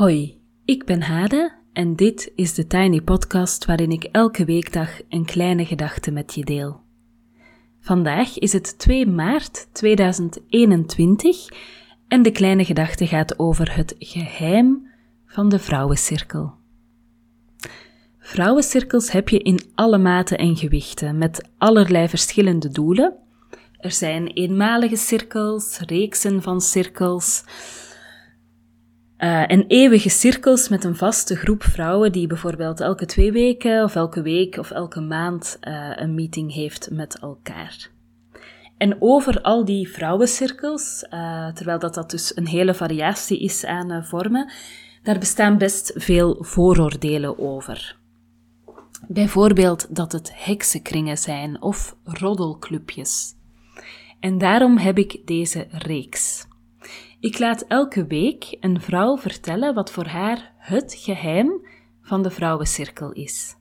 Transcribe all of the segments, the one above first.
Hoi, ik ben Hade en dit is de Tiny Podcast waarin ik elke weekdag een kleine gedachte met je deel. Vandaag is het 2 maart 2021 en de kleine gedachte gaat over het geheim van de vrouwencirkel. Vrouwencirkels heb je in alle maten en gewichten, met allerlei verschillende doelen. Er zijn eenmalige cirkels, reeksen van cirkels, uh, en eeuwige cirkels met een vaste groep vrouwen die bijvoorbeeld elke twee weken of elke week of elke maand uh, een meeting heeft met elkaar. En over al die vrouwencirkels, uh, terwijl dat, dat dus een hele variatie is aan vormen, daar bestaan best veel vooroordelen over. Bijvoorbeeld dat het heksenkringen zijn of roddelclubjes. En daarom heb ik deze reeks. Ik laat elke week een vrouw vertellen wat voor haar het geheim van de vrouwencirkel is.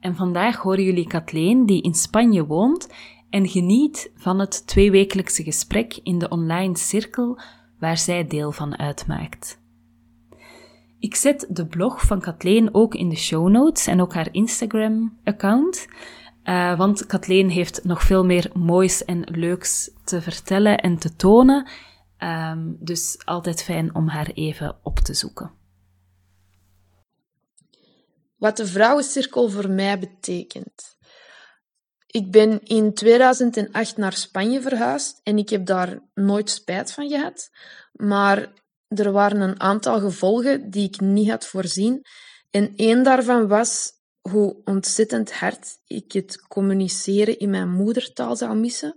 En vandaag horen jullie Kathleen, die in Spanje woont en geniet van het tweewekelijkse gesprek in de online cirkel waar zij deel van uitmaakt. Ik zet de blog van Kathleen ook in de show notes en ook haar Instagram-account. Uh, want Kathleen heeft nog veel meer moois en leuks te vertellen en te tonen. Um, dus altijd fijn om haar even op te zoeken. Wat de vrouwencirkel voor mij betekent. Ik ben in 2008 naar Spanje verhuisd en ik heb daar nooit spijt van gehad. Maar er waren een aantal gevolgen die ik niet had voorzien. En één daarvan was hoe ontzettend hard ik het communiceren in mijn moedertaal zou missen.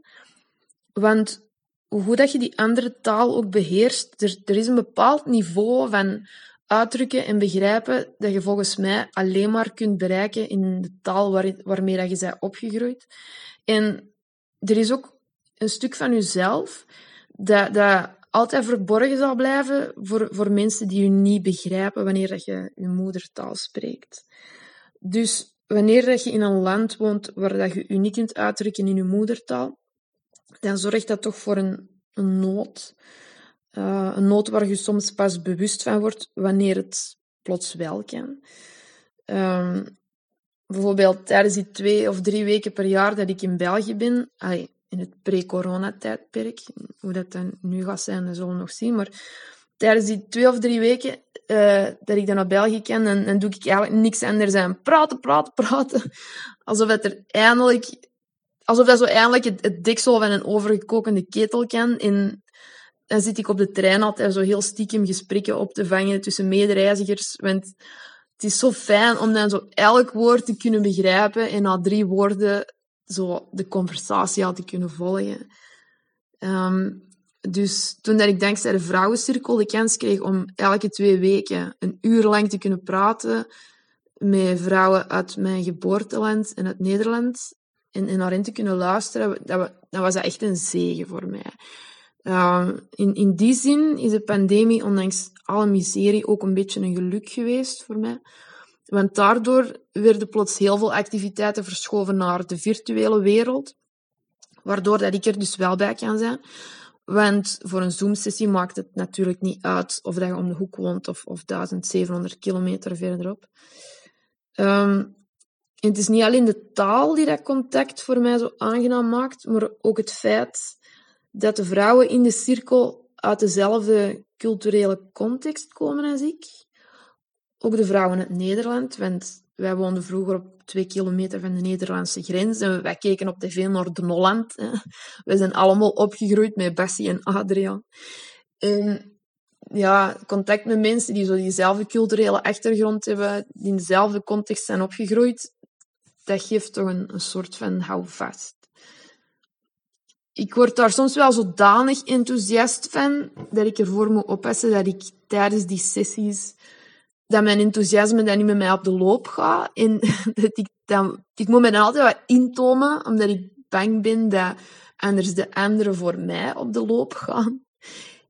Want hoe dat je die andere taal ook beheerst, er, er is een bepaald niveau van uitdrukken en begrijpen dat je volgens mij alleen maar kunt bereiken in de taal waar, waarmee dat je bent opgegroeid. En er is ook een stuk van jezelf dat, dat altijd verborgen zal blijven voor, voor mensen die je niet begrijpen wanneer dat je je moedertaal spreekt. Dus wanneer dat je in een land woont waar dat je je niet kunt uitdrukken in je moedertaal, dan zorgt dat toch voor een, een nood. Uh, een nood waar je soms pas bewust van wordt wanneer het plots wel kan. Um, bijvoorbeeld tijdens die twee of drie weken per jaar dat ik in België ben, in het pre-corona-tijdperk, hoe dat dan nu gaat zijn, dat zullen we nog zien, maar tijdens die twee of drie weken uh, dat ik dan naar België kan, dan, dan doe ik eigenlijk niks anders dan praten, praten, praten. Alsof het er eindelijk alsof dat zo eindelijk het, deksel van een overgekokende ketel kan. En dan zit ik op de trein altijd zo heel stiekem gesprekken op te vangen tussen medereizigers. Want het is zo fijn om dan zo elk woord te kunnen begrijpen en na drie woorden zo de conversatie al te kunnen volgen. Um, dus toen dat ik dankzij de vrouwencirkel de kans kreeg om elke twee weken een uur lang te kunnen praten met vrouwen uit mijn geboorteland en uit Nederland, en, en naar hen te kunnen luisteren, dat, dat was dat echt een zegen voor mij. Uh, in, in die zin is de pandemie, ondanks alle miserie, ook een beetje een geluk geweest voor mij. Want daardoor werden plots heel veel activiteiten verschoven naar de virtuele wereld, waardoor dat ik er dus wel bij kan zijn. Want voor een Zoom-sessie maakt het natuurlijk niet uit of dat je om de hoek woont of, of 1700 kilometer verderop. Um, en het is niet alleen de taal die dat contact voor mij zo aangenaam maakt, maar ook het feit dat de vrouwen in de cirkel uit dezelfde culturele context komen als ik. Ook de vrouwen uit Nederland, want wij woonden vroeger op twee kilometer van de Nederlandse grens en wij keken op tv naar de Holland. We zijn allemaal opgegroeid met Bessie en Adriaan. En ja, contact met mensen die zo diezelfde culturele achtergrond hebben, die in dezelfde context zijn opgegroeid, dat geeft toch een, soort van houvast. Ik word daar soms wel zodanig enthousiast van dat ik ervoor moet oppassen dat ik tijdens die sessies dat mijn enthousiasme dan niet met mij op de loop gaat. En dat ik, dan, ik moet me dan altijd wat intomen, omdat ik bang ben dat anders de anderen voor mij op de loop gaan.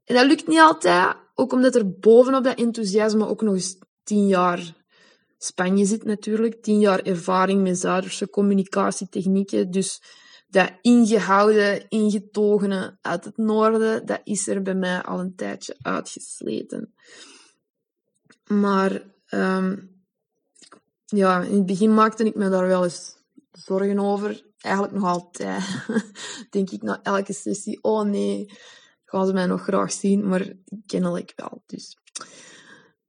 En dat lukt niet altijd, ook omdat er bovenop dat enthousiasme ook nog eens tien jaar Spanje zit natuurlijk, tien jaar ervaring met Zuiderse communicatietechnieken. Dus dat ingehouden, ingetogene uit het noorden, dat is er bij mij al een tijdje uitgesleten. Maar ehm, ja, in het begin maakte ik me daar wel eens zorgen over. Eigenlijk nog altijd. Denk ik na elke sessie, oh nee, gaan ze mij nog graag zien? Maar kennelijk wel. Dus.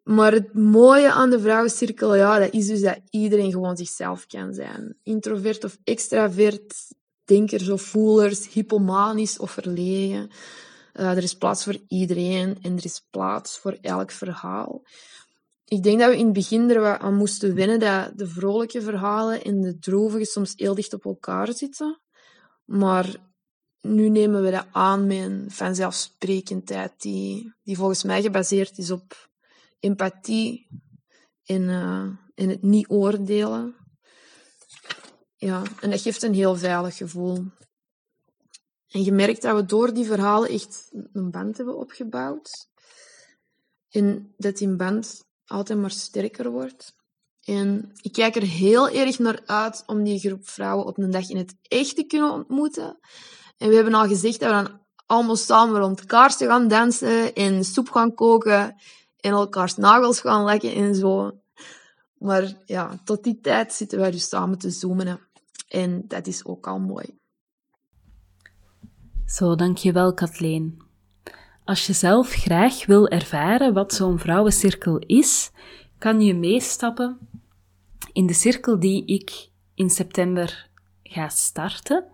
Maar het mooie aan de vrouwencirkel, ja, dat is dus dat iedereen gewoon zichzelf kan zijn. Introvert of extravert, denkers of voelers, hypomanisch of verlegen. Uh, er is plaats voor iedereen en er is plaats voor elk verhaal. Ik denk dat we in het begin er aan moesten wennen dat de vrolijke verhalen en de droevige soms heel dicht op elkaar zitten. Maar nu nemen we dat aan met een vanzelfsprekendheid die, die volgens mij gebaseerd is op empathie en, uh, en het niet oordelen. Ja, en dat geeft een heel veilig gevoel. En je merkt dat we door die verhalen echt een band hebben opgebouwd. En dat die band altijd maar sterker wordt. En ik kijk er heel erg naar uit om die groep vrouwen op een dag in het echt te kunnen ontmoeten. En we hebben al gezegd dat we dan allemaal samen rond kaarsen gaan dansen en soep gaan koken en elkaars nagels gaan lekken en zo. Maar ja, tot die tijd zitten wij dus samen te zoomen. En dat is ook al mooi. Zo, dankjewel Kathleen. Als je zelf graag wil ervaren wat zo'n vrouwencirkel is, kan je meestappen in de cirkel die ik in september ga starten.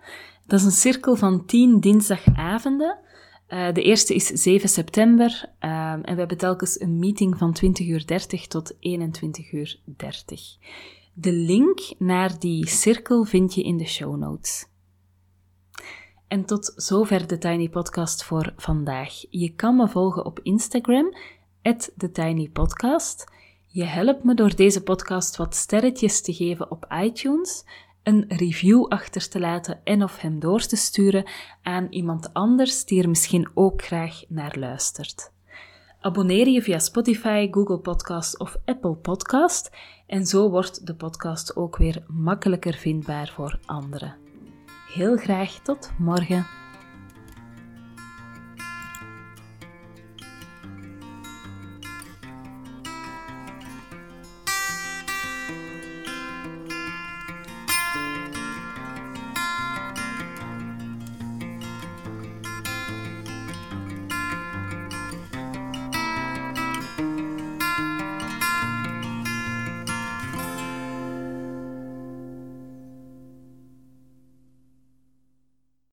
Dat is een cirkel van 10 dinsdagavonden. Uh, de eerste is 7 september uh, en we hebben telkens een meeting van 20.30 uur tot 21.30 uur. De link naar die cirkel vind je in de show notes. En tot zover de Tiny Podcast voor vandaag. Je kan me volgen op Instagram, TheTinyPodcast. Je helpt me door deze podcast wat sterretjes te geven op iTunes, een review achter te laten en of hem door te sturen aan iemand anders die er misschien ook graag naar luistert. Abonneer je via Spotify, Google Podcast of Apple Podcast en zo wordt de podcast ook weer makkelijker vindbaar voor anderen. Heel graag tot morgen.